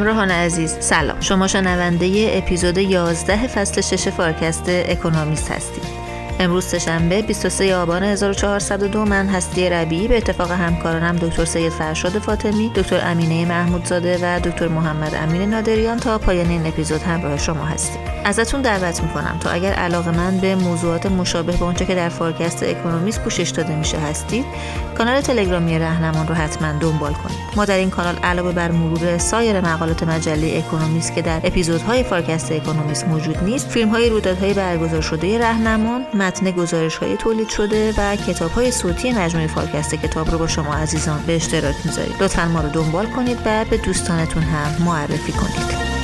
همراهان عزیز سلام. شما شنونده اپیزود 11 فصل 6 فارکست اکونومیست هستید. امروز سهشنبه 23 آبان 1402 من هستی ربیعی به اتفاق همکارانم دکتر سید فرشاد فاطمی، دکتر امینه محمودزاده و دکتر محمد امین نادریان تا پایان این اپیزود همراه شما هستیم. ازتون دعوت می‌کنم تا اگر علاقه‌مند به موضوعات مشابه به اونچه که در فارکست اکونومیست پوشش داده میشه هستید کانال تلگرامی رهنمان رو حتما دنبال کنید ما در این کانال علاوه بر مرور سایر مقالات مجله اکونومیست که در اپیزودهای فارکست اکونومیست موجود نیست فیلم های رویدادهای برگزار شده رهنمان متن گزارش های تولید شده و کتاب های صوتی مجموعه فارکست کتاب رو با شما عزیزان به اشتراک می‌ذارید لطفا ما رو دنبال کنید و به دوستانتون هم معرفی کنید.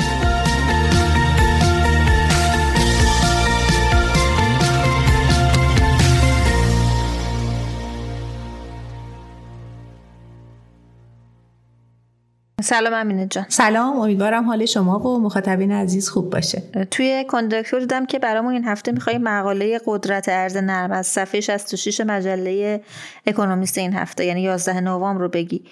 سلام امینه جان. سلام امیدوارم حال شما و مخاطبین عزیز خوب باشه. توی کندکتور دیدم که برامون این هفته می‌خوای مقاله قدرت ارز نرم از صفحه 66 مجله اکونومیست این هفته یعنی 11 نوامبر رو بگی.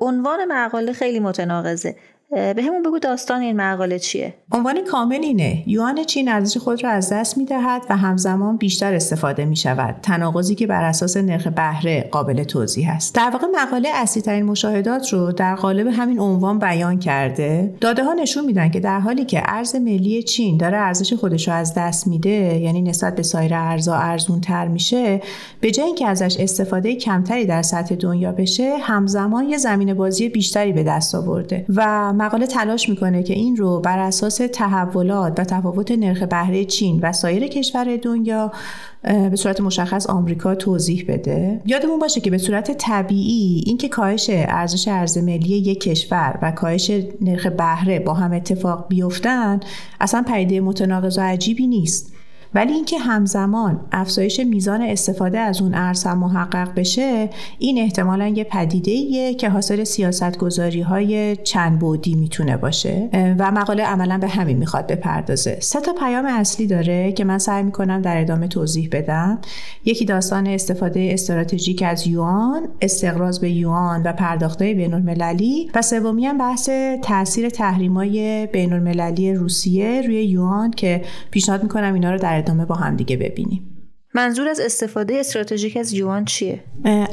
عنوان مقاله خیلی متناقضه. به همون بگو داستان این مقاله چیه؟ عنوان کامل اینه. یوان چین ارزش خود را از دست می‌دهد و همزمان بیشتر استفاده می شود تناقضی که بر اساس نرخ بهره قابل توضیح است. در واقع مقاله اصلی ترین مشاهدات رو در قالب همین عنوان بیان کرده. داده ها نشون میدن که در حالی که ارز ملی چین داره ارزش خودش رو از دست میده یعنی نسبت به سایر ارزها ارزون تر میشه به جای اینکه ازش استفاده کمتری در سطح دنیا بشه همزمان یه زمین بازی بیشتری به دست آورده و مقاله تلاش می‌کنه که این رو بر اساس تحولات و تفاوت نرخ بهره چین و سایر کشور دنیا به صورت مشخص آمریکا توضیح بده. یادمون باشه که به صورت طبیعی اینکه کاهش ارزش ارز ملی یک کشور و کاهش نرخ بهره با هم اتفاق بیفتن اصلا پدیده متناقض و عجیبی نیست. ولی اینکه همزمان افزایش میزان استفاده از اون ارز هم محقق بشه این احتمالا یه پدیده ایه که حاصل سیاست گذاری های چند بودی می‌تونه باشه. و مقاله عملا به همین می‌خواد بپردازه. سه تا پیام اصلی داره که من سعی می‌کنم در ادامه توضیح بدم. یکی داستان استفاده استراتژیک از یوان استقراض به یوان و پرداخته بین المللی و سومی هم بحث تاثیر تحریمای بین المللی روسیه روی یوان که پیشنهاد می‌کنم اینا رو در ادامه با هم دیگه ببینیم. منظور از استفاده استراتژیک از یوان چیه؟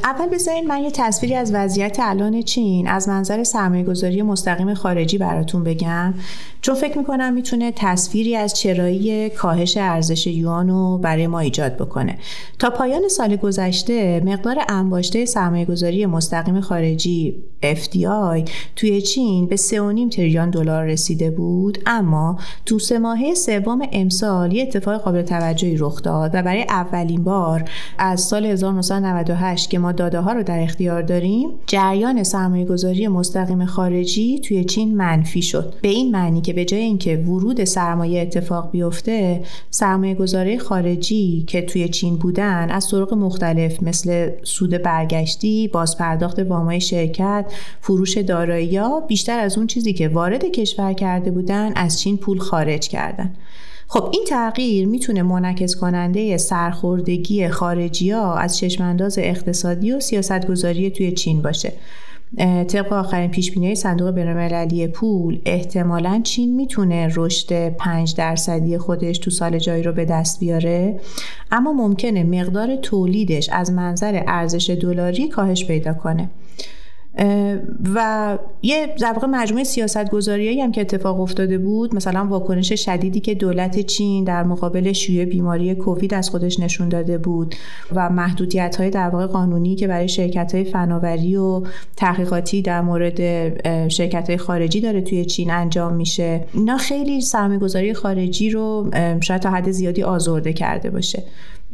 اول بذارین من یه تصویری از وضعیت الان چین از منظر سرمایه گذاری مستقیم خارجی براتون بگم چون فکر می‌کنم می‌تونه تصویری از چرایی کاهش ارزش یوان رو برای ما ایجاد بکنه تا پایان سال گذشته مقدار انباشته سرمایه گذاری مستقیم خارجی FDI توی چین به 3.5 تریلیون دلار رسیده بود اما تو سه ماهه سوم امسال یه اتفاق قابل توجهی رخ داد و برای اولین بار از سال 1998 که ما داده ها رو در اختیار داریم جریان سرمایه گذاری مستقیم خارجی توی چین منفی شد. به این معنی که به جای اینکه ورود سرمایه اتفاق بیفته سرمایه گذاری خارجی که توی چین بودن از طرق مختلف مثل سود برگشتی بازپرداخت وامای شرکت فروش دارایی بیشتر از اون چیزی که وارد کشور کرده بودن از چین پول خارج کردن. خب این تغییر می‌تونه منعکس کننده سرخوردگی خارجی ها از چشمانداز اقتصادی و سیاستگذاری توی چین باشه. طبق آخرین پیش بینی صندوق بینالمللی پول احتمالا چین می‌تونه رشد 5 درصدی خودش تو سال جایی رو به دست بیاره اما ممکنه مقدار تولیدش از منظر ارزش دلاری کاهش پیدا کنه. و یه در مجموعه سیاست گذاریایی هم که اتفاق افتاده بود مثلا واکنش شدیدی که دولت چین در مقابل شیوع بیماری کووید از خودش نشون داده بود و محدودیت های در واقع قانونی که برای شرکت های فناوری و تحقیقاتی در مورد شرکت های خارجی داره توی چین انجام میشه. اینا خیلی سرمایه‌گذاری خارجی رو شاید تا حد زیادی آزرده کرده باشه.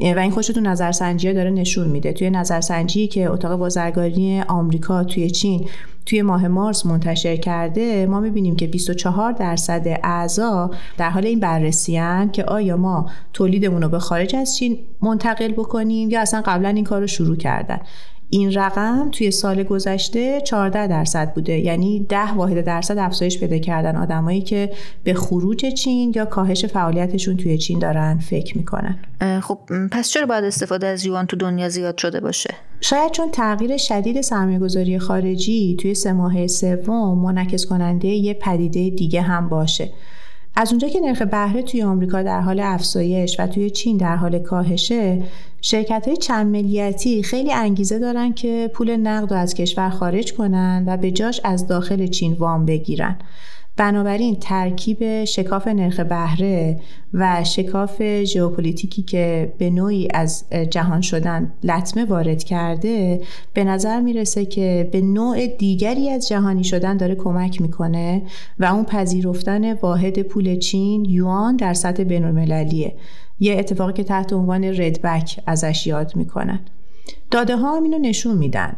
و این خوش تو نظرسنجی داره نشون میده. توی نظرسنجی که اتاق بازرگانی آمریکا توی چین توی ماه مارس منتشر کرده ما می‌بینیم که 24 درصد اعضا در حال این بررسیان که آیا ما تولیدمون رو به خارج از چین منتقل بکنیم یا اصلا قبلا این کار رو شروع کردن. این رقم توی سال گذشته 14 درصد بوده. یعنی 10 واحد درصد افزایش پیدا کردن آدمایی که به خروج چین یا کاهش فعالیتشون توی چین دارن فکر می‌کنن. خب پس چرا باید استفاده از یوان تو دنیا زیاد شده باشه؟ شاید چون تغییر شدید سرمایه‌گذاری خارجی توی سه ماهه سوم منعکس کننده یه پدیده دیگه هم باشه. از اونجا که نرخ بهره توی آمریکا در حال افزایش و توی چین در حال کاهشه شرکت های چند ملیتی خیلی انگیزه دارن که پول نقد رو از کشور خارج کنن و به جاش از داخل چین وام بگیرن. بنابراین ترکیب شکاف نرخ بهره و شکاف ژئوپلیتیکی که به نوعی از جهان شدن لطمه وارد کرده به نظر می‌رسه که به نوع دیگری از جهانی شدن داره کمک می‌کنه و اون پذیرفتن واحد پول چین یوان در سطح بینالمللیه. یه اتفاقی که تحت عنوان ردبک ازش یاد می‌کنن. داده ها هم اینو نشون میدن.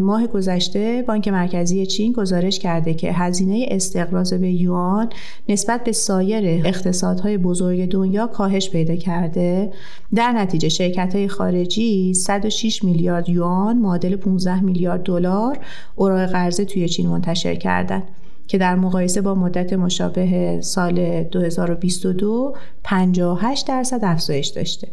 ماه گذشته بانک مرکزی چین گزارش کرده که هزینه استقراض به یوان نسبت به سایر اقتصادهای بزرگ دنیا کاهش پیدا کرده. در نتیجه شرکت های خارجی 106 میلیارد یوان معادل 15 میلیارد دلار اوراق قرضه توی چین منتشر کردند که در مقایسه با مدت مشابه سال 2022 58 درصد افزایش داشته.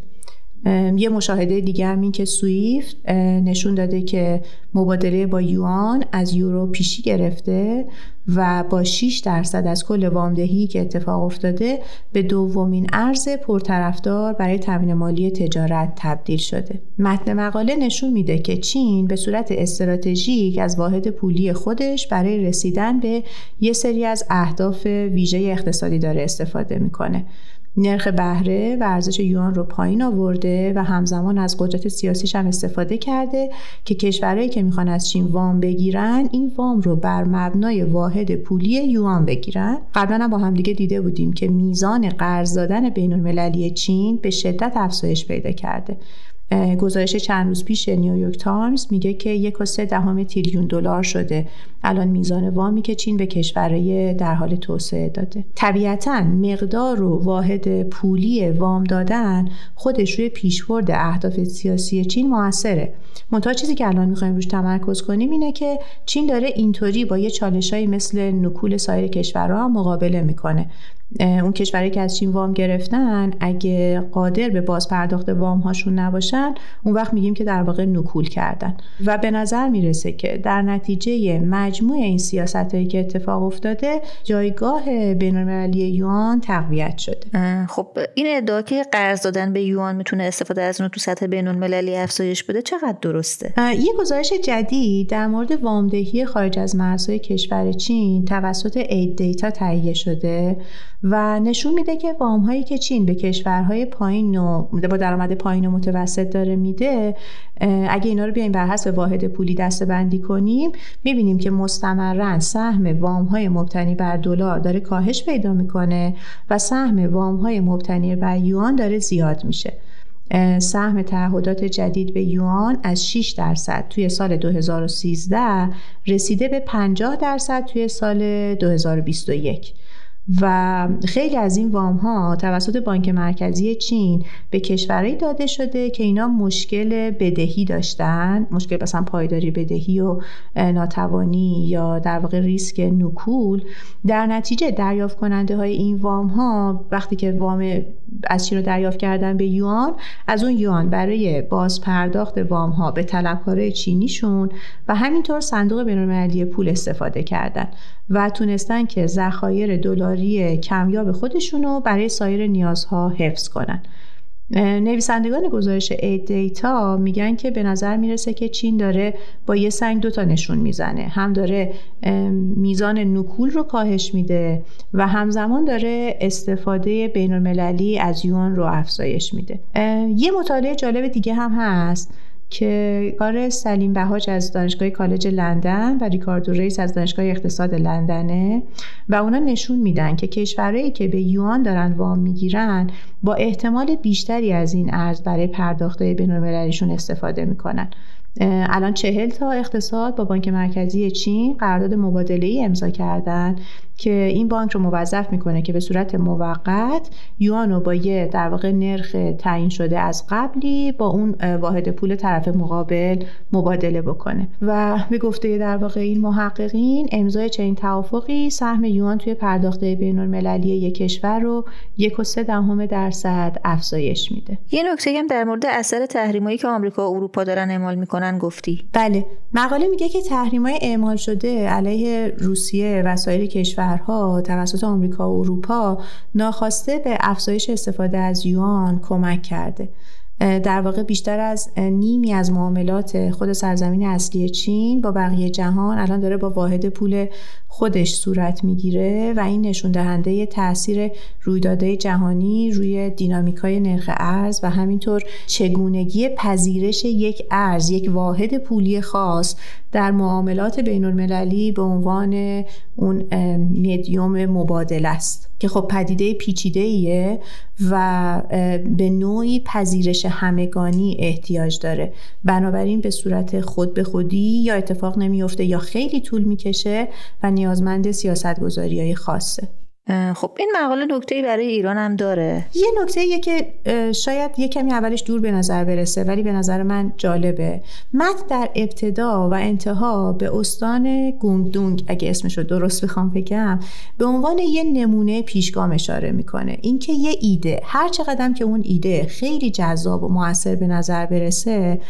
یه مشاهده دیگه هم این که سویفت نشون داده که مبادله با یوان از یورو پیشی گرفته و با 6 درصد از کل وامدهی که اتفاق افتاده به دومین ارز پرطرفدار برای تامین مالی تجارت تبدیل شده. متن مقاله نشون میده که چین به صورت استراتژیک از واحد پولی خودش برای رسیدن به یه سری از اهداف ویژه اقتصادی داره استفاده می‌کنه. نرخ بهره و ارزش یوان رو پایین آورده و همزمان از قدرت سیاسیش هم استفاده کرده که کشورهایی که می‌خوان از چین وام بگیرن این وام رو بر مبنای واحد پولی یوان بگیرن. قبلا هم با هم دیگه دیده بودیم که میزان قرض دادن بین المللی چین به شدت افزایش پیدا کرده. گزارش چند روز پیش نیویورک تایمز میگه که یک و سه دهم تریلیون دلار شده. الان میزان وامی که چین به کشورهای در حال توسعه داده. طبیعتا مقدار و واحد پولی وام دادن خودش روی پیشبرد اهداف سیاسی چین موثره. منتها چیزی که الان می‌خوایم روش تمرکز کنیم اینه که چین داره اینطوری با یه چالشهایی مثل نکول سایر کشورها مقابله می‌کنه. اون کشوری که از چین وام گرفتن اگه قادر به باز پرداخت وام هاشون نباشن اون وقت میگیم که در واقع نکول کردن. و به نظر می‌رسه که در نتیجه مجموع این سیاست هایی که اتفاق افتاده جایگاه بین المللی یوان تقویت شده. خب این ادعا که قرض دادن به یوان می‌تونه استفاده از اون تو سطح بین المللی افزایش بده چقدر درسته؟ یه گزارش جدید در مورد وامدهی خارج از مرزهای کشور چین توسط اید دیتا تهیه شده. و نشون میده که وام هایی که چین به کشورهای پایین و با درآمد پایین و متوسط داره میده اگه اینا رو بیایم بر حسب واحد پولی دسته بندی کنیم می‌بینیم که مستمرا سهم وام های مبتنی بر دلار داره کاهش پیدا می‌کنه و سهم وام های مبتنی بر یوان داره زیاد میشه. سهم تعهدات جدید به یوان از 6 درصد توی سال 2013 رسیده به 50 درصد توی سال 2021 و خیلی از این وام ها توسط بانک مرکزی چین به کشورهایی داده شده که اینا مشکل بدهی داشتن مشکل مثلا پایداری بدهی و ناتوانی یا در واقع ریسک نکول. در نتیجه دریافت کننده های این وام ها وقتی که وام از چین رو دریافت کردن به یوان از اون یوان برای باز پرداخت وام ها به طلبکارای چینیشون و همینطور صندوق بینالمللی پول استفاده کردن. و تونستن که ذخایر دلاری کمیاب خودشونو برای سایر نیازها حفظ کنن. نویسندگان گزارش اید دیتا میگن که به نظر می‌رسه که چین داره با یه سنگ دوتا نشون می‌زنه. هم داره میزان نکول رو کاهش میده و همزمان داره استفاده بین المللی از یوان رو افزایش میده. یه مطالعه جالب دیگه هم هست. که کار سلیم بهاج از دانشگاه کالج لندن و ریکاردو ریس از دانشگاه اقتصاد لندنه و اونا نشون میدن که کشورهایی که به یوان دارن وام می‌گیرن با احتمال بیشتری از این ارز برای پرداخت بینالمللیشون استفاده می‌کنن. الان چهل تا اقتصاد با بانک مرکزی چین قرارداد مبادله ای امضا کردن که این بانک رو موظف می‌کنه که به صورت موقت یوان رو با یه در واقع نرخ تعیین شده از قبلی با اون واحد پول طرف مقابل مبادله بکنه. و به گفته در واقع این محققین امضای چنین توافقی سهم یوان توی پرداخت بین المللی یک کشور رو یک و سه دهم درصد افزایش میده. یه نکته هم در مورد اثر تحریمایی که آمریکا و اروپا دارن اعمال می‌کنن گفتی. بله. مقاله میگه که تحریمای اعمال شده علیه روسیه و سایر کشورها توسط آمریکا و اروپا ناخواسته به افزایش استفاده از یوان کمک کرده. در واقع بیشتر از نیمی از معاملات خود سرزمین اصلی چین با بقیه جهان الان داره با واحد پول خودش صورت می‌گیره و این نشون دهنده تاثیر رویدادهای جهانی روی دینامیکای نرخ ارز و همینطور چگونگی پذیرش یک ارز یک واحد پولی خاص در معاملات بین المللی به عنوان اون مدیوم مبادله است که خب پدیده پیچیده ایه و به نوعی پذیرش همگانی احتیاج داره. بنابراین به صورت خود به خودی یا اتفاق نمیفته یا خیلی طول می‌کشه و نیازمند سیاست گذاری های خاصه. خب این مقاله نکته برای ایران هم داره. یه نکته یه که شاید یه کمی اولش دور به نظر برسه ولی به نظر من جالبه. مت در ابتدا و انتها به استان گونگدونگ اگه اسمش رو درست بخوام بگم به عنوان یه نمونه پیشگام اشاره می‌کنه. اینکه یه ایده هر چقدر که اون ایده خیلی جذاب و موثر به نظر برسه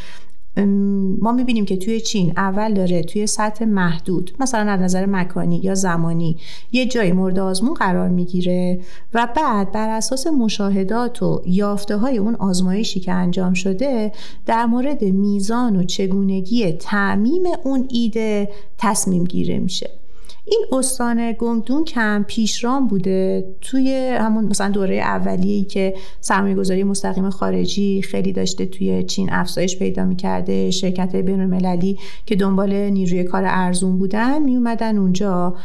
ما می‌بینیم که توی چین اول داره توی سطح محدود مثلا از نظر مکانی یا زمانی یه جای مورد آزمون قرار می‌گیره و بعد بر اساس مشاهدات و یافته های اون آزمایشی که انجام شده در مورد میزان و چگونگی تعمیم اون ایده تصمیم گیره میشه. این استان گنگدون کم پیشران بوده توی همون مثلا دوره اولیه‌ای که سرمایه گذاری مستقیم خارجی خیلی داشته توی چین افزایش پیدا می‌کرده شرکت بین المللی که دنبال نیروی کار ارزون بودن می اومدن اونجا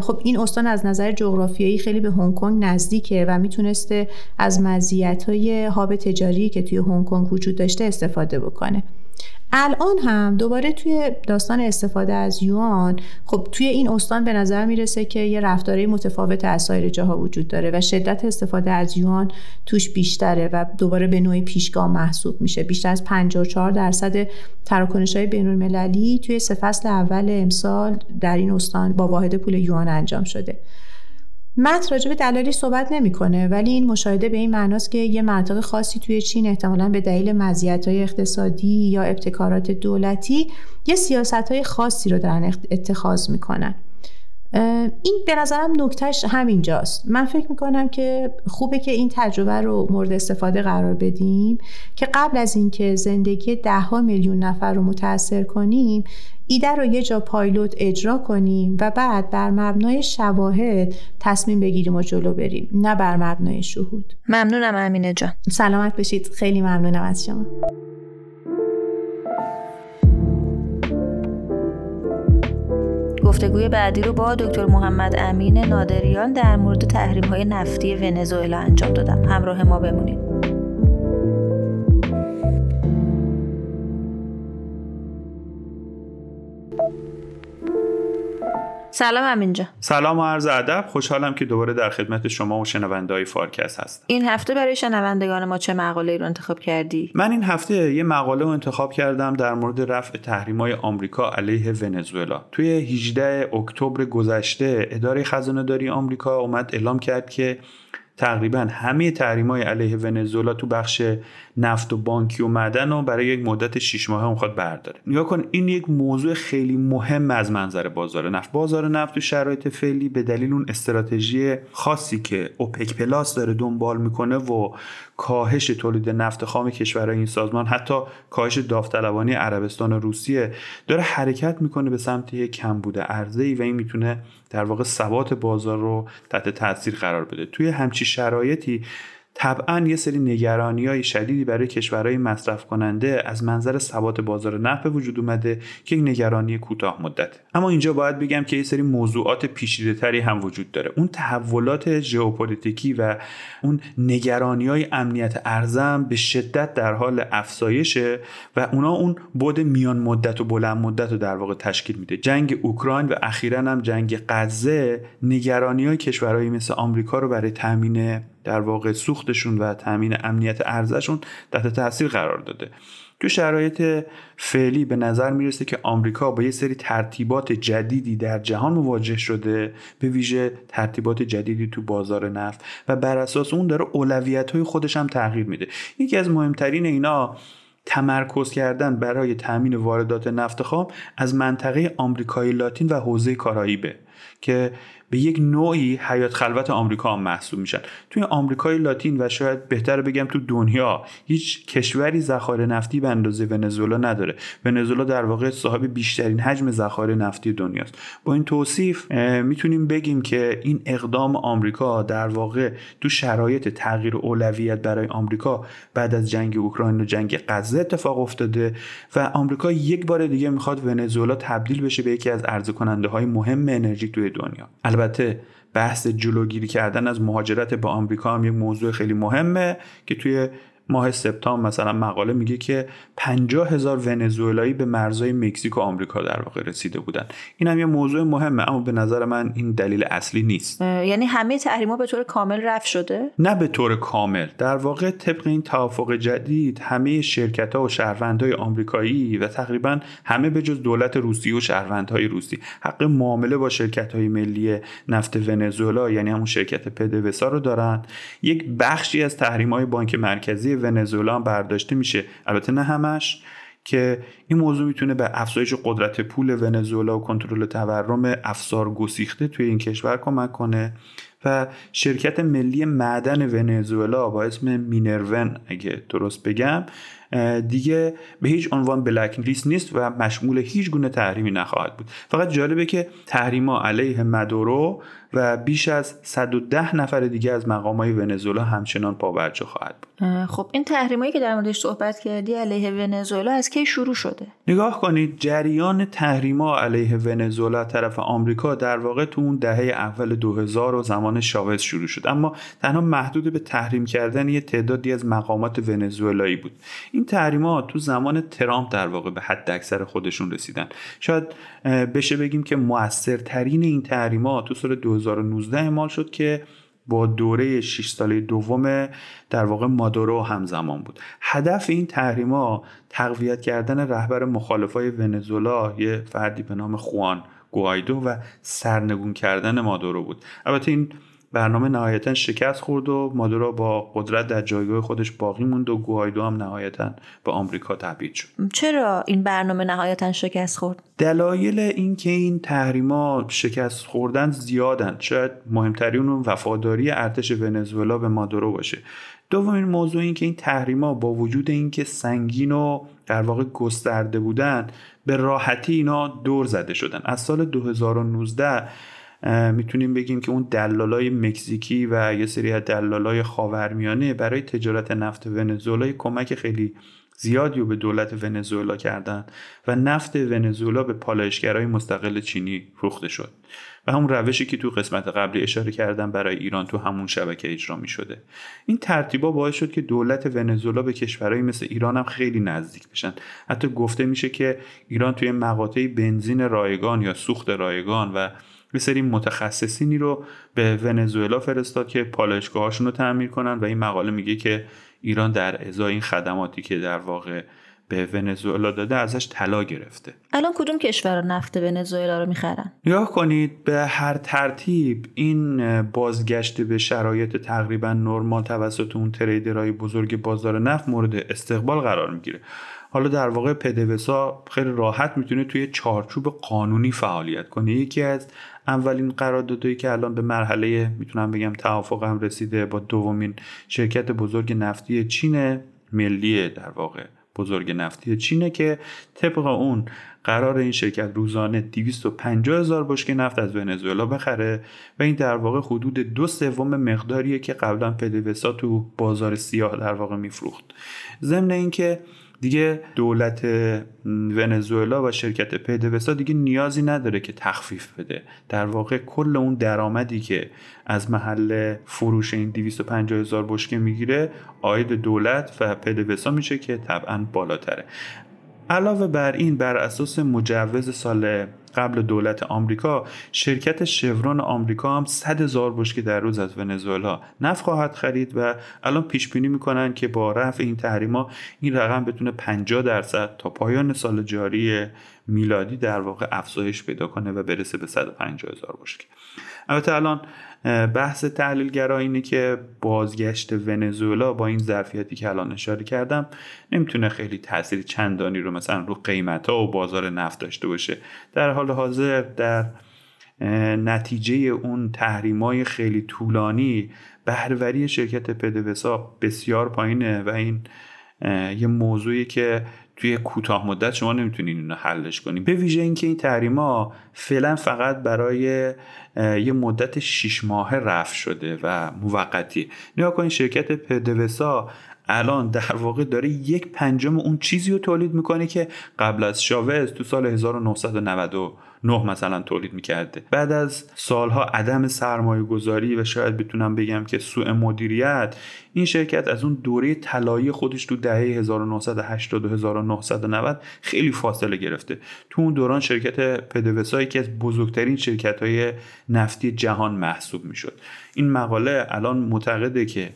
خب این استان از نظر جغرافیایی خیلی به هنگ کنگ نزدیکه و می‌تونسته از مزیت‌های هاب تجاری که توی هنگ کنگ وجود داشته استفاده بکنه. الان هم دوباره توی داستان استفاده از یوان خب توی این استان به نظر می‌رسه که یه رفتاره متفاوت از سایر جاها وجود داره و شدت استفاده از یوان توش بیشتره و دوباره به نوعی پیشگاه محسوب میشه. بیشتر از 54 درصد تراکنش های بین المللی توی سه اول امسال در این استان با واحد پول یوان انجام شده. متن راجع به دلالی صحبت نمی‌کنه ولی این مشاهده به این معناست که یه منطقه خاصی توی چین احتمالا به دلیل مزیت‌های اقتصادی یا ابتکارات دولتی یه سیاست‌های خاصی رو دارن اتخاذ می‌کنن. این به نظرم نکتهش همینجاست. من فکر می‌کنم که خوبه که این تجربه رو مورد استفاده قرار بدیم که قبل از اینکه زندگی ده میلیون نفر رو متاثر کنیم ایده رو یه جا پایلوت اجرا کنیم و بعد بر مبنای شواهد تصمیم بگیریم و جلو بریم نه بر مبنای شهود. ممنونم امینه جان. سلامت بشید خیلی ممنونم از شما. گفتگوی بعدی رو با دکتر محمد امین نادریان در مورد تحریم های نفتی ونزوئلا انجام دادم. همراه ما بمونید. سلام امین جان. سلام و عرض ادب. خوشحالم که دوباره در خدمت شما و شنونده های فارکست هستم این هفته برای شنوندگان ما چه مقاله رو انتخاب کردی؟ من این هفته یه مقاله رو انتخاب کردم در مورد رفع تحریم های آمریکا علیه ونزوئلا. توی 18 اکتبر گذشته اداره خزانه داری آمریکا اومد اعلام کرد که تقریبا همه تحریم های علیه ونزوئلا تو بخش نفت و بانکی و معدن رو برای یک مدت 6 ماهه می‌خواد برداره. نگاه کن این یک موضوع خیلی مهم از منظر بازار نفت. بازار نفت تو شرایط فعلی به دلیل اون استراتژی خاصی که اوپک پلاس داره دنبال می‌کنه و کاهش تولید نفت خام کشورهای این سازمان حتی کاهش داوطلبانی عربستان و روسیه داره حرکت می‌کنه به سمت یک کمبود عرضه ای و این می‌تونه در واقع ثبات بازار رو تحت تاثیر قرار بده. توی همچی شرایطی طبعا یه سری نگرانی های شدیدی برای کشورهای مصرف کننده از منظر ثبات بازار نفت به وجود اومده که یک نگرانی کوتاه مدته اما اینجا باید بگم که یه سری موضوعات پیچیده تری هم وجود داره. اون تحولات ژئوپلیتیکی و اون نگرانی های امنیت ارزم به شدت در حال افزایشه و اونا اون بود میان مدت و بلند مدت رو در واقع تشکیل میده. جنگ اوکراین و اخیرا هم جنگ غزه نگرانی های کشورهایی مثل آمریکا رو برای تامین در واقع سوختشون و تامین امنیت ارزششون تحت تاثیر قرار داده. تو شرایط فعلی به نظر می‌رسه که آمریکا با یه سری ترتیبات جدیدی در جهان مواجه شده به ویژه ترتیبات جدیدی تو بازار نفت و بر اساس اون داره اولویت های خودش هم تغییر میده. یکی از مهمترین اینا تمرکز کردن برای تامین واردات نفت خام از منطقه آمریکای لاتین و حوزه کارائیبه که به یک نوعی حیات خلوت آمریکا هم محسوب میشن. توی آمریکای لاتین و شاید بهتر بگم تو دنیا هیچ کشوری ذخایر نفتی به اندازه ونزوئلا نداره. ونزوئلا در واقع صاحب بیشترین حجم ذخایر نفتی دنیاست. با این توصیف می‌تونیم بگیم که این اقدام آمریکا در واقع تو شرایط تغییر اولویت برای آمریکا بعد از جنگ اوکراین و جنگ غزه اتفاق افتاده و آمریکا یک بار دیگه می‌خواد ونزوئلا تبدیل بشه به یکی از عرضه کننده های مهم انرژی توی دنیا. البته بحث جلوگیری کردن از مهاجرت به آمریکا هم یک موضوع خیلی مهمه که توی ماه سپتامبر مثلا مقاله میگه که 50 هزار ونزوئلایی به مرزهای مکزیک و آمریکا در واقع رسیده بودن. این هم یه موضوع مهمه اما به نظر من این دلیل اصلی نیست. یعنی همه تحریما به طور کامل رفع شده؟ نه به طور کامل. در واقع طبق این توافق جدید همه شرکت ها و شهروندهای آمریکایی و تقریبا همه به جز دولت روسی و شهروندهای روسی حق معامله با شرکت های ملی نفت ونزوئلا یعنی همون شرکت پدوسا رو دارن. یک بخشی از تحریم های بانک مرکزی ونزوئلا برداشته میشه. البته نه همش که این موضوع می‌تونه به افزایش قدرت پول ونزوئلا و کنترل تورم افسار گسیخته توی این کشور کمک کنه و شرکت ملی معدن ونزوئلا با اسم مینرون اگه درست بگم دیگه به هیچ عنوان بلک لیست نیست و مشمول هیچ گونه تحریمی نخواهد بود. فقط جالبه که تحریما علیه مدورو و بیش از 110 نفر دیگه از مقامای ونزوئلا همچنان پابرجا خواهد بود. خب این تحریمایی که در موردش صحبت کردی علیه ونزوئلا از کی شروع شده؟ نگاه کنید جریان تحریما علیه ونزوئلا طرف آمریکا در واقع تو اون دهه اول 2000 و زمان شاوز شروع شد. اما تنها محدود به تحریم کردن یه تعدادی از مقامات ونزوئلایی بود. این تحریما تو زمان ترامپ در واقع به حد اکثر خودشون رسیدن. شاید بشه بگیم که موثرترین این تحریما تو سال 2019 اعمال شد که با دوره 6 ساله دوم در واقع مادورو همزمان بود. هدف این تحریما تقویت کردن رهبر مخالفای ونزولا یه فردی به نام خوان گوایدو و سرنگون کردن مادورو بود. البته این برنامه نهایتا شکست خورد و مادورا با قدرت در جایگاه خودش باقی موند و گوایدو هم نهایتا به آمریکا تبعید شد. چرا این برنامه نهایتا شکست خورد؟ دلایل اینکه این تحریما شکست خوردن زیادن. شاید مهمترین اون وفاداری ارتش ونزوئلا به مادورو باشه. دومین موضوع این که این تحریما با وجود اینکه سنگین و در واقع گسترده بودن به راحتی اینا دور زده شدن. از سال 2019 می‌تونیم بگیم که اون دلالای مکزیکی و یه سری از دلالای خاورمیانه برای تجارت نفت ونزوئلا کمک خیلی زیادی رو به دولت ونزوئلا کردن و نفت ونزوئلا به پالایشگرای مستقل چینی فروخته شد. و همون روشی که تو قسمت قبلی اشاره کردم برای ایران تو همون شبکه اجرا می شده این ترتیبا باعث شد که دولت ونزوئلا به کشورهایی مثل ایران هم خیلی نزدیک بشن. حتی گفته میشه که ایران توی مقاطعی بنزین رایگان یا سوخت رایگان و یه سری متخصصینی رو به ونزوئلا فرستاد که پالایشگاهاشون رو تعمیر کنن و این مقاله میگه که ایران در ازای این خدماتی که در واقع به ونزوئلا داده ازش طلا گرفته. الان کدوم کشور نفت ونزوئلا رو می‌خرن؟ نگاه کنید به هر ترتیب این بازگشت به شرایط تقریبا نرمال توسط اون تریدرهای بزرگ بازار نفت مورد استقبال قرار می‌گیره. حالا در واقع پدوسا خیلی راحت می‌تونه توی چارچوب قانونی فعالیت کنه. یکی از اولین قراردادهایی که الان به مرحله می‌تونم بگم توافق هم رسیده با دومین شرکت بزرگ نفتی چین ملیه در واقع. بزرگ نفتی چینه که طبق اون قرار این شرکت روزانه 250 هزار بشکه نفت از ونزوئلا بخره و این در واقع حدود دو سوم مقداریه که قبلا پدوسا تو بازار سیاه در واقع میفروخت. ضمن اینکه دیگه دولت ونزوئلا و شرکت پدوسا دیگه نیازی نداره که تخفیف بده. در واقع کل اون درآمدی که از محل فروش این 250 هزار بشکه می‌گیره آید دولت و پدوسا میشه که طبعا بالاتره. علاوه بر این بر اساس مجوز سال قبل دولت آمریکا شرکت شورون آمریکا هم 100 هزار بشکه در روز از ونزوئلا نفت خواهد خرید و الان پیش بینی می‌کنن که با رفع این تحریما این رقم بتونه 50 درصد تا پایان سال جاری میلادی در واقع افزایش پیدا کنه و برسه به 150 هزار بشکه البته الان بحث تحلیلگرا اینه که بازگشت ونزوئلا با این ظرفیتی که الان اشاره کردم نمی‌تونه خیلی تاثیر چندانی رو مثلا رو قیمت ها و بازار نفت داشته باشه. در حال حاضر در نتیجه اون تحریمای خیلی طولانی بهرهوری شرکت پدوسا بسیار پایینه و این یه موضوعی که توی کوتاه مدت شما نمی‌تونین اینو حلش کنین. به ویژه اینکه این تحریما فعلا فقط برای یه مدت 6 ماه رفع شده و موقتی. نگاه کنین شرکت پدوسا الان در واقع داره یک پنجم اون چیزی رو تولید می‌کنه که قبل از شاوز تو سال 1999 مثلا تولید می‌کرده. بعد از سالها عدم سرمایه گذاری و شاید بتونم بگم که سوء مدیریت این شرکت از اون دوره طلایی خودش تو دهه 1980 و 1990 خیلی فاصله گرفته. تو اون دوران شرکت پدوسا یکی از بزرگترین شرکت های نفتی جهان محسوب می‌شد. این مقاله الان معتقده که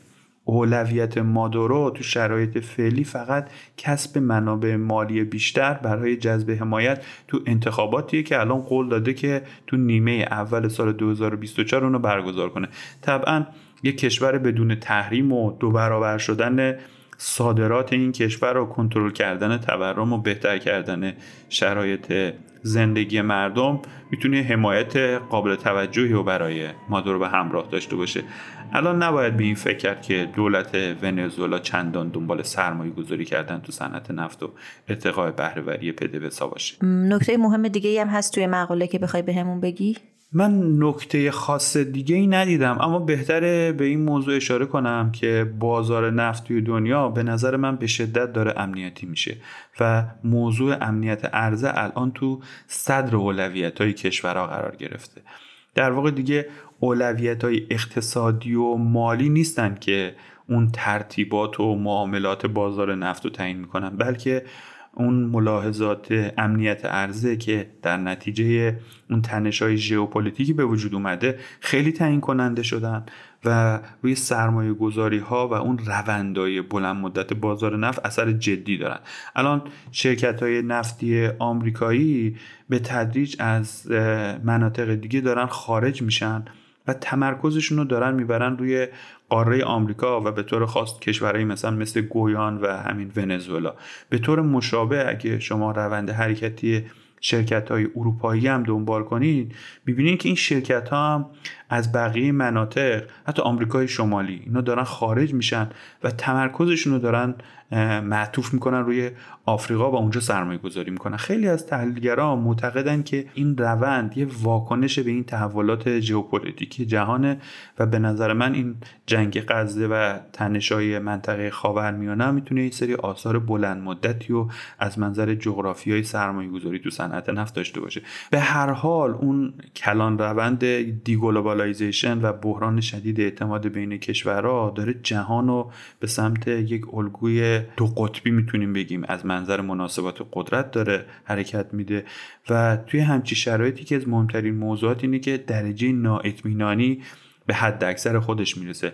اولویت مادورو تو شرایط فعلی فقط کسب منابع مالی بیشتر برای جذب حمایت تو انتخاباتیه که الان قول داده که تو نیمه اول سال 2024 اونو برگزار کنه. طبعا یک کشور بدون تحریم و دو برابر شدن صادرات این کشور رو کنترل کردن تورم و بهتر کردن شرایط زندگی مردم می‌تونه حمایت قابل توجهی رو برای مادورو به همراه داشته باشه. الان نباید به این فکر کرد که دولت ونزوئلا چندان دنبال سرمایه گذاری کردن تو صنعت نفت و ارتقاء بهرهوری پدوسا باشه. نکته مهم دیگه هم هست توی مقاله که بخوای بهمون به بگی؟ من نکته خاص دیگه ای ندیدم اما بهتره به این موضوع اشاره کنم که بازار نفت توی دنیا به نظر من به شدت داره امنیتی میشه و موضوع امنیت ارزه الان تو صدر اولویت های کشورها قرار گرفته. در واقع دیگه اولویت های اقتصادی و مالی نیستن که اون ترتیبات و معاملات بازار نفت رو تعیین می‌کنن بلکه اون ملاحظات امنیت ارزه که در نتیجه اون تنش های ژئوپلیتیکی به وجود اومده خیلی تعیین کننده شدن و روی سرمایه گذاری ها و اون روندای بلند مدت بازار نفت اثر جدی دارن. الان شرکت های نفتی آمریکایی به تدریج از مناطق دیگه دارن خارج میشن. و تمرکزشون رو دارن می‌برن روی قاره آمریکا و به طور خاص کشورهایی مثلا مثل گویان و همین ونزوئلا. به طور مشابه اگه شما روند حرکتی شرکت های اروپایی هم دنبال کنید می‌بینید که این شرکت ها هم از بقیه مناطق حتی آمریکای شمالی اینا دارن خارج میشن و تمرکزشون رو دارن معطوف می‌کنن روی آفریقا و اونجا سرمایه گذاری می‌کنن. خیلی از تحلیلگران معتقدن که این روند یه واکنش به این تحولات ژئوپلیتیکی جهانه و به نظر من این جنگ غزه و تنشای منطقه خاورمیانه می‌تونه یه سری آثار بلند مدتی و از منظر جغرافیای سرمایه گذاری تو صنعت نفت داشته باشه. به هر حال اون کلان روند Deglobalization و بحران شدید اعتماد بین کشورها داره جهان رو به سمت یک الگوی دو قطبی می‌تونیم بگیم. از منظر مناسبات قدرت داره حرکت میده. و توی همچین شرایطی که از مهمترین موضوعات اینه که درجه نااطمینانی به حد اکثر خودش می‌رسه.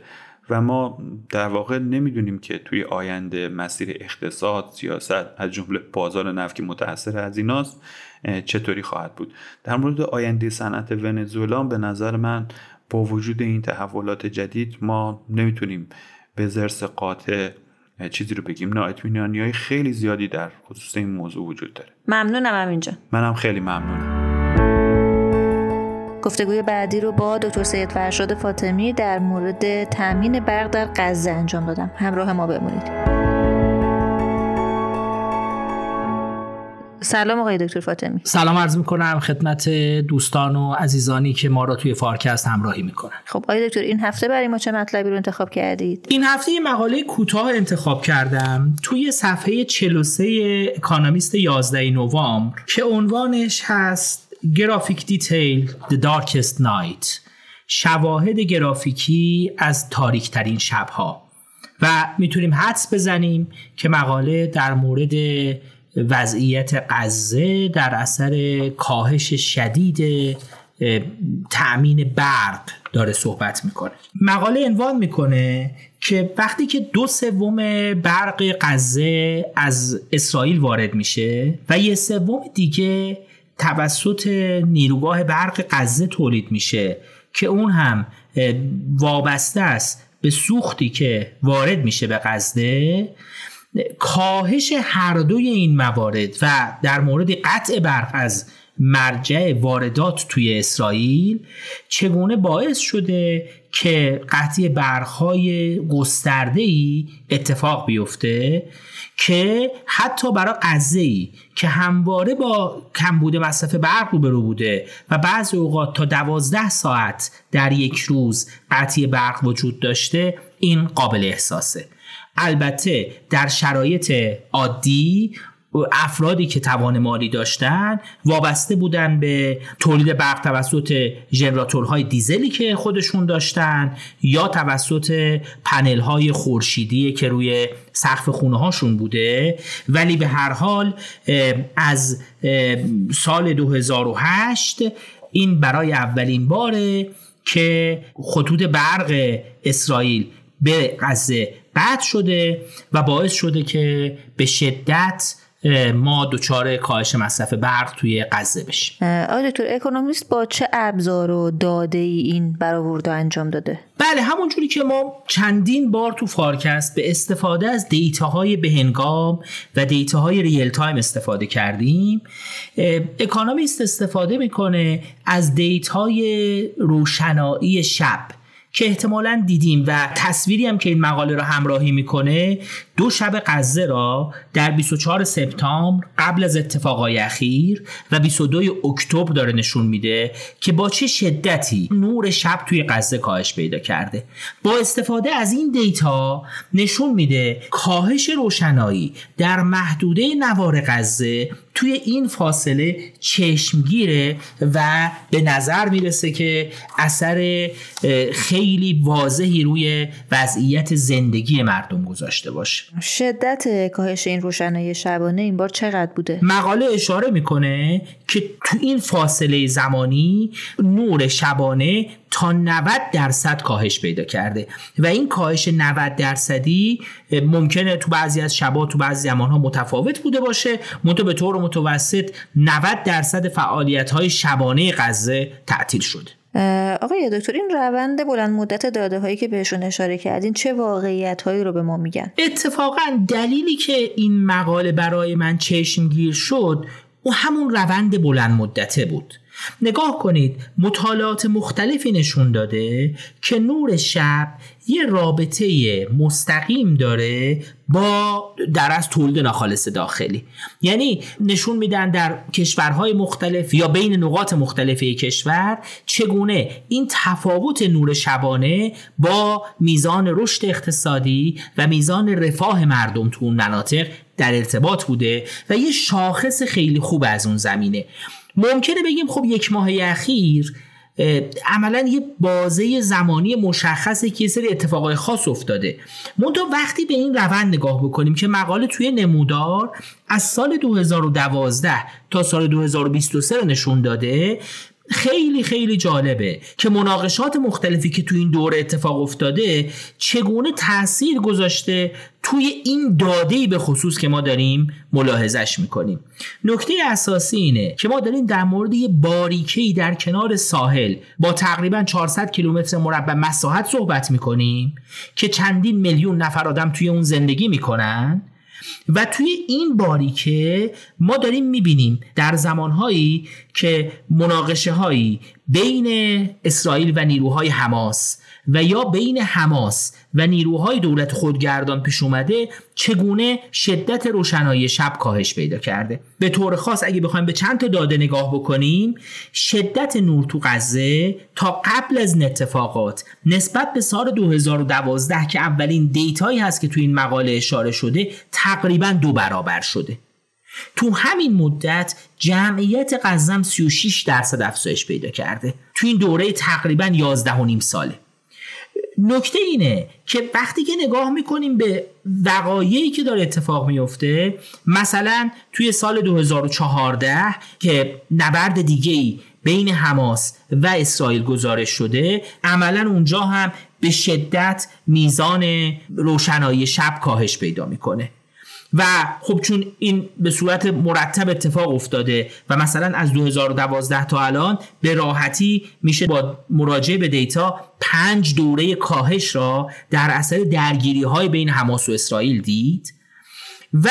و ما در واقع نمی‌دونیم که توی آینده مسیر اقتصاد سیاست از جمله بازار نفت که متاثر از ایناست چطوری خواهد بود. در مورد آینده صنعت ونزوئلا به نظر من با وجود این تحولات جدید ما نمی‌تونیم به زرس قاطع چیزی رو بگیم. نااطمینانی های خیلی زیادی در خصوص این موضوع وجود داره. ممنونم اینجا منم خیلی ممنونم. گفتگوی بعدی رو با دکتر سید فرشاد فاطمی در مورد تامین برق در غزه انجام دادم. همراه ما بمونید. سلام آقای دکتر فاطمی. سلام عرض می‌کنم خدمت دوستان و عزیزانی که ما را توی فارکست همراهی می‌کنن. خب آقای دکتر این هفته برای ما چه مطلبی رو انتخاب کردید؟ این هفته یه مقاله کوتاه انتخاب کردم توی صفحه 43 اکانومیست 11 نوامبر که عنوانش هست Graphic Detail The Darkest Night شواهد گرافیکی از تاریک ترین شبها. و می‌تونیم حدس بزنیم که مقاله در مورد وضعیت غزه در اثر کاهش شدید تأمین برق داره صحبت می‌کنه. مقاله عنوان می‌کنه که وقتی که دو سوم برق غزه از اسرائیل وارد میشه و یه سوم دیگه توسط نیروگاه برق غزه تولید میشه که اون هم وابسته است به سوختی که وارد میشه به غزه. کاهش هر دوی این موارد و در مورد قطع برق از مرجع واردات توی اسرائیل چگونه باعث شده که قطعی برقهای گسترده ای اتفاق بیفته؟ که حتی برای ای که همواره با کمبود مصرف برق روبرو بوده و بعضی اوقات تا دوازده ساعت در یک روز قطعی برق وجود داشته این قابل احساسه. البته در شرایط عادی افرادی که توان مالی داشتن وابسته بودن به تولید برق توسط ژنراتورهای دیزلی که خودشون داشتن یا توسط پنل های خورشیدی که روی سقف خونه هاشون بوده. ولی به هر حال از سال 2008 این برای اولین باره که خطوط برق اسرائیل به غزه قطع شده و باعث شده که به شدت ما دچار کاهش مصرف برق توی غزه بشیم. آقای دکتر اکونومیست با چه ابزار و داده ای این برآورده انجام داده؟ بله همونجوری که ما چندین بار تو فارکست به استفاده از دیتاهای بهنگام و دیتاهای real time استفاده کردیم. اکانومیست استفاده می‌کنه از دیتای روشنایی شب که احتمالا دیدیم و تصویری هم که این مقاله را همراهی می‌کنه دو شب غزه را در 24 سپتامبر قبل از اتفاقای اخیر و 22 اکتبر داره نشون میده که با چه شدتی نور شب توی غزه کاهش پیدا کرده. با استفاده از این دیتا نشون میده کاهش روشنایی در محدوده نوار غزه توی این فاصله چشمگیره و به نظر می‌رسه که اثر خیلی واضحی روی وضعیت زندگی مردم گذاشته باشه. شدت کاهش این روشنایی شبانه این بار چقدر بوده؟ مقاله اشاره می‌کنه که تو این فاصله زمانی نور شبانه تا 90 درصد کاهش پیدا کرده و این کاهش 90 درصدی ممکنه تو بعضی از شبا تو بعضی زمانها متفاوت بوده باشه. منتها به طور متوسط 90 درصد فعالیت های شبانه غزه تعطیل شده آقای دکتر این روند بلند مدت داده هایی که بهشون اشاره کردین چه واقعیت هایی رو به ما میگن؟ اتفاقا دلیلی که این مقاله برای من چشمگیر شد او همون روند بلند مدته بود. نگاه کنید مطالعات مختلفی نشون داده که نور شب یه رابطه مستقیم داره با در از تولید ناخالص داخلی. یعنی نشون میدن در کشورهای مختلف یا بین نقاط مختلف کشور چگونه این تفاوت نور شبانه با میزان رشد اقتصادی و میزان رفاه مردم تو اون مناطق در ارتباط بوده و یه شاخص خیلی خوب از اون زمینه. ممکنه بگیم خب یک ماه اخیر عملا یه بازه زمانی مشخصه که یه سری اتفاقای خاص افتاده. منتها وقتی به این روند نگاه بکنیم که مقاله توی نمودار از سال 2012 تا سال 2023 رو نشون داده خیلی خیلی جالبه که مناقشات مختلفی که تو این دوره اتفاق افتاده چگونه تاثیر گذاشته توی این داده به خصوص که ما داریم ملاحظش می‌کنیم. نکته اساسی اینه که ما داریم در مورد یه باریکه‌ای در کنار ساحل با تقریبا 400 کیلومتر مربع مساحت صحبت می‌کنیم که چندین میلیون نفر آدم توی اون زندگی می‌کنن و توی این باریکه ما داریم می‌بینیم در زمانهایی که مناقشه هایی بین اسرائیل و نیروهای حماس و یا بین حماس و نیروهای دولت خودگردان پیش اومده چگونه شدت روشنایی شب کاهش پیدا کرده. به طور خاص اگه بخوایم به چند تا داده نگاه بکنیم شدت نور تو غزه تا قبل از این اتفاقات نسبت به سال 2012 که اولین دیتایی هست که تو این مقاله اشاره شده تقریبا دو برابر شده. تو همین مدت جمعیت غزم 36 درصد افزایش پیدا کرده. تو این دوره تقریبا 11 و نیم ساله. نکته اینه که وقتی که نگاه می‌کنیم به وقایعی که داره اتفاق میفته مثلا توی سال 2014 که نبرد دیگه ای بین حماس و اسرائیل گزارش شده عملا اونجا هم به شدت میزان روشنایی شب کاهش پیدا می‌کنه. و خب چون این به صورت مرتب اتفاق افتاده و مثلا از 2012 تا الان به راحتی میشه با مراجعه به دیتا پنج دوره کاهش را در اثر درگیری های بین حماس و اسرائیل دید و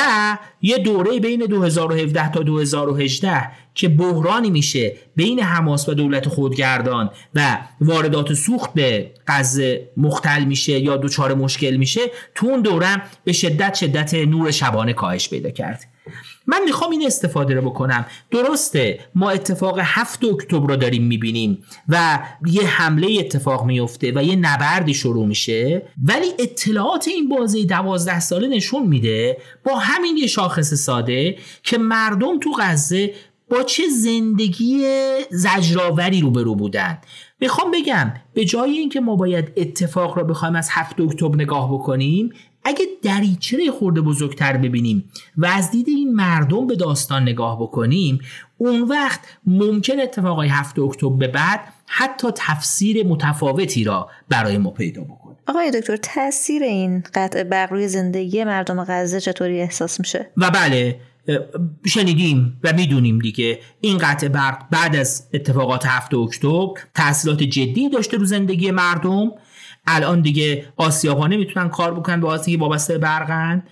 یه دوره بین 2017 تا 2018 که بحرانی میشه بین حماس و دولت خودگردان و واردات سوخت به غزه مختل میشه یا دچار مشکل میشه تو اون دورم به شدت شدت نور شبانه کاهش پیدا کرد. من می‌خوام این استفاده رو بکنم. درسته ما اتفاق هفت اکتبر رو داریم می‌بینیم و یه حمله اتفاق میفته و یه نبردی شروع میشه ولی اطلاعات این بازه دوازده ساله نشون میده با همین یه شاخص ساده که مردم تو غزه با چه زندگی زجرآوری روبرو بودن. می‌خوام بگم به جای اینکه ما باید اتفاق را بخوایم از هفت اکتبر نگاه بکنیم اگه دریچه خورده بزرگتر ببینیم و از دید این مردم به داستان نگاه بکنیم اون وقت ممکن اتفاقای هفت اکتبر به بعد حتی تفسیر متفاوتی را برای ما پیدا بکنه. آقای دکتر تاثیر این قطع برق روی زندگی مردم غزه چطوری احساس میشه؟ و بله شنیدیم و می‌دونیم دیگه. این قطع برق بعد از اتفاقات هفت اکتبر تاثیرات جدی داشته رو زندگی مردم. الان دیگه آسیاب ها نمی‌تونن کار بکنن به واسطه وابسته برقن.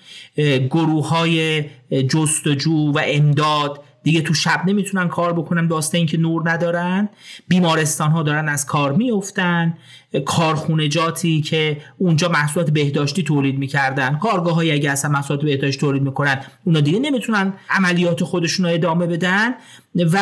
گروه های جستجو و امداد دیگه تو شب نمی‌تونن کار بکنن واسطه اینکه نور ندارن. بیمارستان ها دارن از کار میفتن کارخونجاتی که اونجا محصولات بهداشتی تولید می‌کردن. کارگاه های اگه اصلا محصولات بهداشتی تولید می‌کنن اونا دیگه نمی‌تونن عملیات خودشون رو ادامه بدن. و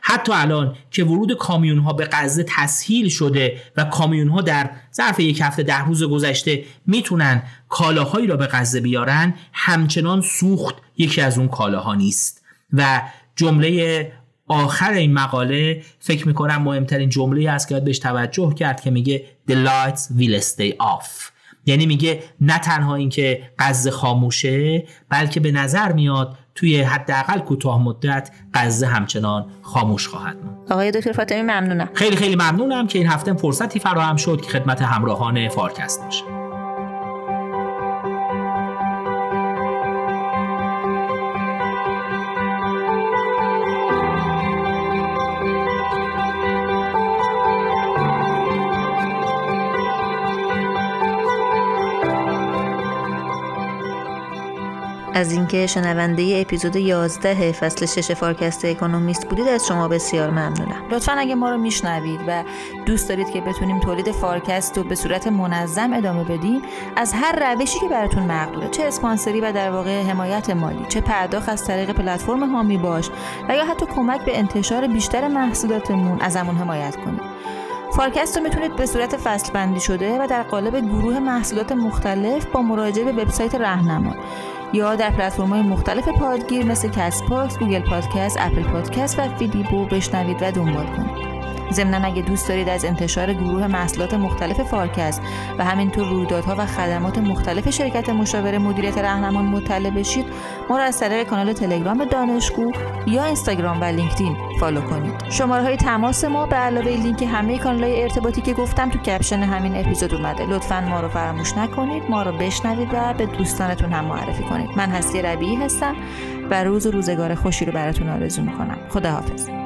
حتی الان که ورود کامیون ها به غزه تسهیل شده و کامیون ها در ظرف یک هفته ده روز گذشته می‌تونن کالاهایی را به غزه بیارن همچنان سوخت یکی از اون کالاها نیست. و جمله آخر این مقاله فکر می‌کنم مهمترین جمله است که باید بهش توجه کرد که میگه The lights will stay off یعنی میگه نه تنها اینکه غزه خاموشه بلکه به نظر میاد توی حداقل کوتاه مدت غزه همچنان خاموش خواهد موند آقای دکتر فاطمی ممنونم. خیلی خیلی ممنونم که این هفته فرصتی فراهم شد که خدمت همراهان فارکست باشم از اینکه شنونده اپیزود 11 فصل 6 فارکست اکونومیست بودید از شما بسیار ممنونم. لطفا اگه ما رو میشنوید و دوست دارید که بتونیم تولید فارکست رو به صورت منظم ادامه بدیم از هر روشی که براتون مقدوره چه اسپانسری و در واقع حمایت مالی چه پرداخت از طریق پلتفرم حامی باش و یا حتی کمک به انتشار بیشتر محصولاتمون ازمون حمایت کنید. فارکست رو می‌تونید به صورت فصل بندی شده و در قالب گروه محصولات مختلف با مراجعه به وبسایت رهنما یا در پلتفرم های مختلف پادگیر مثل کست پاکس، گوگل پادکست، اپل پادکست و فیدیبو بشنوید و دنبال کنید. ضمنا اگه دوست دارید از انتشار گروه محصولات مختلف فارکست و همینطور رویدادها و خدمات مختلف شرکت مشاور مدیریت رهنمان مطلع بشید ما را از طریق کانال تلگرام دانشگو یا اینستاگرام و لینکدین follow کنید. شماره های تماس ما به علاوه لینک همه کانال های ارتباطی که گفتم تو caption همین اپیزود اومده. لطفا ما رو فراموش نکنید ما رو بشنوید و به دوستانتون هم معرفی کنید. من هستی ربیعی هستم و روز و روزگار خوشی رو براتون آرزو می‌کنم. خداحافظ.